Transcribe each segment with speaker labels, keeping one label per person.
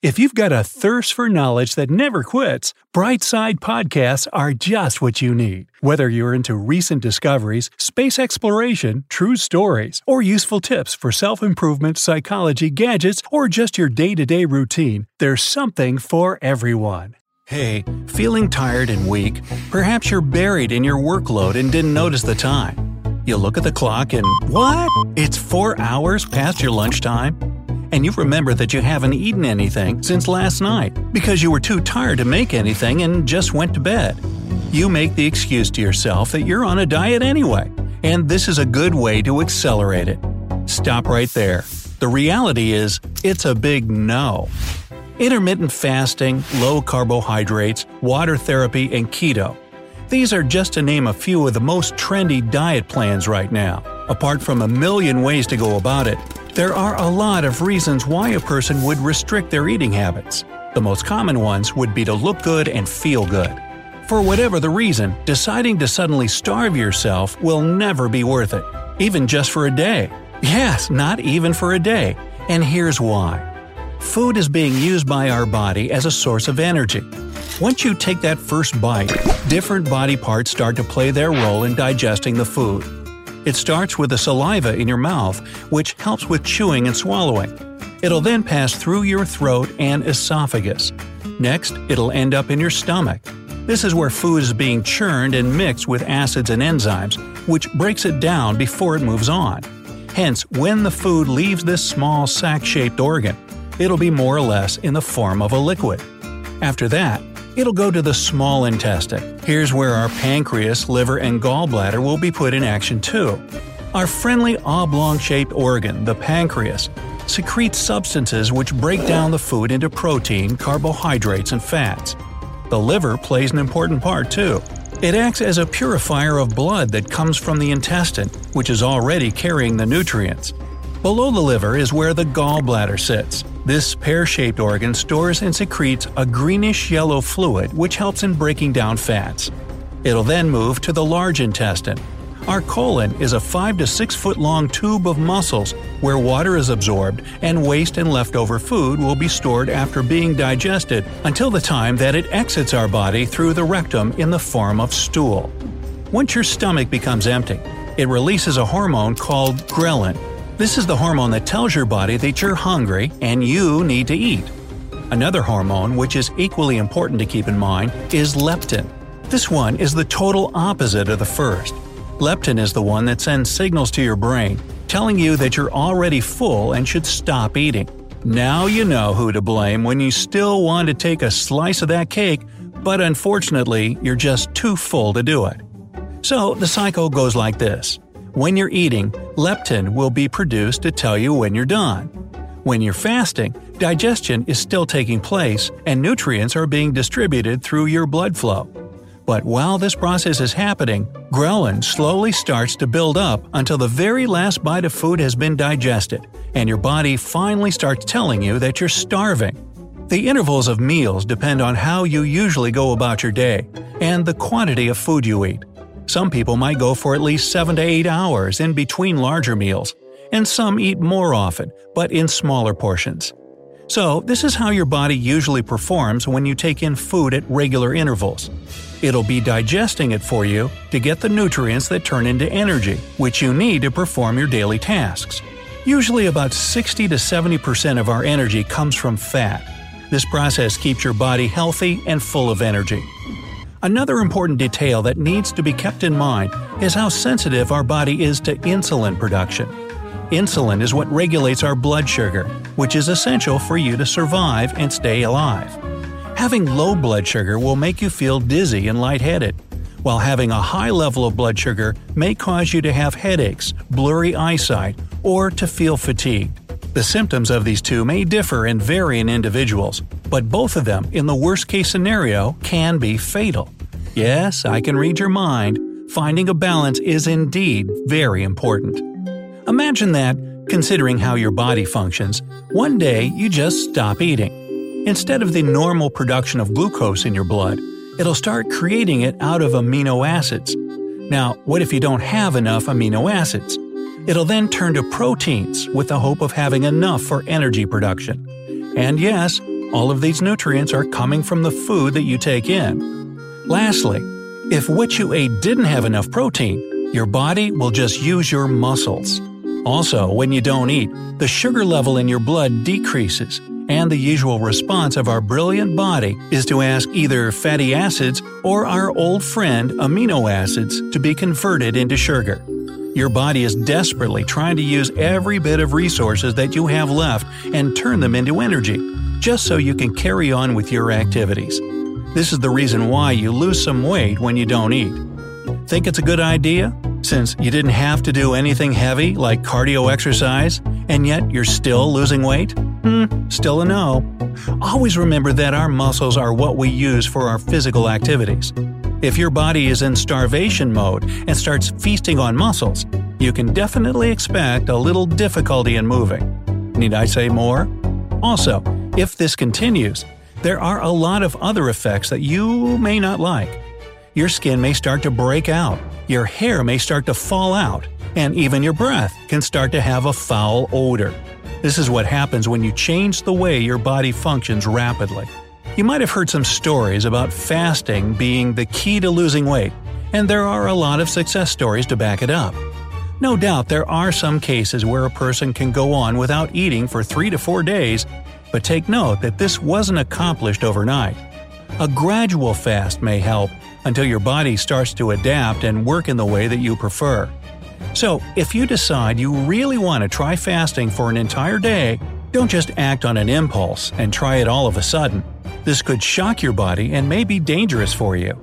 Speaker 1: If you've got a thirst for knowledge that never quits, Brightside Podcasts are just what you need. Whether you're into recent discoveries, space exploration, true stories, or useful tips for self improvement, psychology, gadgets, or just your day to day routine, there's something for everyone. Hey, feeling tired and weak? Perhaps you're buried in your workload and didn't notice the time. You look at the clock and what? It's four hours past your lunchtime? And you remember that you haven't eaten anything since last night because you were too tired to make anything and just went to bed. You make the excuse to yourself that you're on a diet anyway, and this is a good way to accelerate it. Stop right there. The reality is, it's a big no. Intermittent fasting, low carbohydrates, water therapy, and keto. These are just to name a few of the most trendy diet plans right now. Apart from a million ways to go about it, there are a lot of reasons why a person would restrict their eating habits. The most common ones would be to look good and feel good. For whatever the reason, deciding to suddenly starve yourself will never be worth it, even just for a day. Yes, not even for a day. And here's why. Food is being used by our body as a source of energy. Once you take that first bite, different body parts start to play their role in digesting the food. It starts with the saliva in your mouth, which helps with chewing and swallowing. It'll then pass through your throat and esophagus. Next, it'll end up in your stomach. This is where food is being churned and mixed with acids and enzymes, which breaks it down before it moves on. Hence, when the food leaves this small sac shaped organ, it'll be more or less in the form of a liquid. After that, it'll go to the small intestine. Here's where our pancreas, liver, and gallbladder will be put in action too. Our friendly oblong shaped organ, the pancreas, secretes substances which break down the food into protein, carbohydrates, and fats. The liver plays an important part too. It acts as a purifier of blood that comes from the intestine, which is already carrying the nutrients. Below the liver is where the gallbladder sits. This pear shaped organ stores and secretes a greenish yellow fluid which helps in breaking down fats. It'll then move to the large intestine. Our colon is a 5 to 6 foot long tube of muscles where water is absorbed and waste and leftover food will be stored after being digested until the time that it exits our body through the rectum in the form of stool. Once your stomach becomes empty, it releases a hormone called ghrelin this is the hormone that tells your body that you're hungry and you need to eat. Another hormone, which is equally important to keep in mind, is leptin. This one is the total opposite of the first. Leptin is the one that sends signals to your brain, telling you that you're already full and should stop eating. Now you know who to blame when you still want to take a slice of that cake, but unfortunately, you're just too full to do it. So the cycle goes like this when you're eating, leptin will be produced to tell you when you're done. When you're fasting, digestion is still taking place and nutrients are being distributed through your blood flow. But while this process is happening, ghrelin slowly starts to build up until the very last bite of food has been digested, and your body finally starts telling you that you're starving. The intervals of meals depend on how you usually go about your day and the quantity of food you eat. Some people might go for at least 7 to 8 hours in between larger meals, and some eat more often, but in smaller portions. So, this is how your body usually performs when you take in food at regular intervals. It'll be digesting it for you to get the nutrients that turn into energy, which you need to perform your daily tasks. Usually, about 60 to 70% of our energy comes from fat. This process keeps your body healthy and full of energy. Another important detail that needs to be kept in mind is how sensitive our body is to insulin production. Insulin is what regulates our blood sugar, which is essential for you to survive and stay alive. Having low blood sugar will make you feel dizzy and lightheaded, while having a high level of blood sugar may cause you to have headaches, blurry eyesight, or to feel fatigued. The symptoms of these two may differ and vary in individuals, but both of them, in the worst case scenario, can be fatal. Yes, I can read your mind. Finding a balance is indeed very important. Imagine that, considering how your body functions, one day you just stop eating. Instead of the normal production of glucose in your blood, it'll start creating it out of amino acids. Now, what if you don't have enough amino acids? It'll then turn to proteins with the hope of having enough for energy production. And yes, all of these nutrients are coming from the food that you take in. Lastly, if what you ate didn't have enough protein, your body will just use your muscles. Also, when you don't eat, the sugar level in your blood decreases, and the usual response of our brilliant body is to ask either fatty acids or our old friend amino acids to be converted into sugar. Your body is desperately trying to use every bit of resources that you have left and turn them into energy, just so you can carry on with your activities. This is the reason why you lose some weight when you don't eat. Think it's a good idea? Since you didn't have to do anything heavy like cardio exercise, and yet you're still losing weight? Hmm, still a no. Always remember that our muscles are what we use for our physical activities. If your body is in starvation mode and starts feasting on muscles, you can definitely expect a little difficulty in moving. Need I say more? Also, if this continues, there are a lot of other effects that you may not like. Your skin may start to break out, your hair may start to fall out, and even your breath can start to have a foul odor. This is what happens when you change the way your body functions rapidly. You might have heard some stories about fasting being the key to losing weight, and there are a lot of success stories to back it up. No doubt there are some cases where a person can go on without eating for 3 to 4 days, but take note that this wasn't accomplished overnight. A gradual fast may help until your body starts to adapt and work in the way that you prefer. So, if you decide you really want to try fasting for an entire day, don't just act on an impulse and try it all of a sudden. This could shock your body and may be dangerous for you.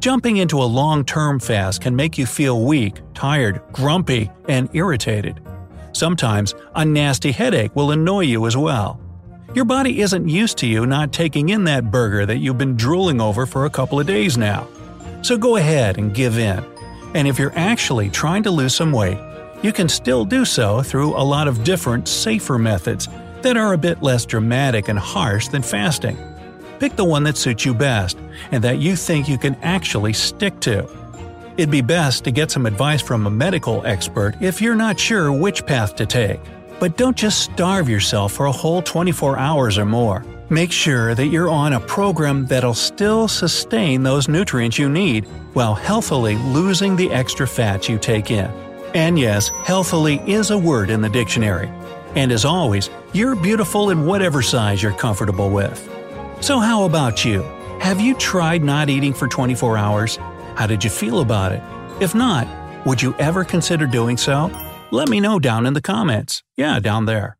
Speaker 1: Jumping into a long term fast can make you feel weak, tired, grumpy, and irritated. Sometimes a nasty headache will annoy you as well. Your body isn't used to you not taking in that burger that you've been drooling over for a couple of days now. So go ahead and give in. And if you're actually trying to lose some weight, you can still do so through a lot of different, safer methods that are a bit less dramatic and harsh than fasting. Pick the one that suits you best and that you think you can actually stick to. It'd be best to get some advice from a medical expert if you're not sure which path to take. But don't just starve yourself for a whole 24 hours or more. Make sure that you're on a program that'll still sustain those nutrients you need while healthily losing the extra fats you take in. And yes, healthily is a word in the dictionary. And as always, you're beautiful in whatever size you're comfortable with. So, how about you? Have you tried not eating for 24 hours? How did you feel about it? If not, would you ever consider doing so? Let me know down in the comments. Yeah, down there.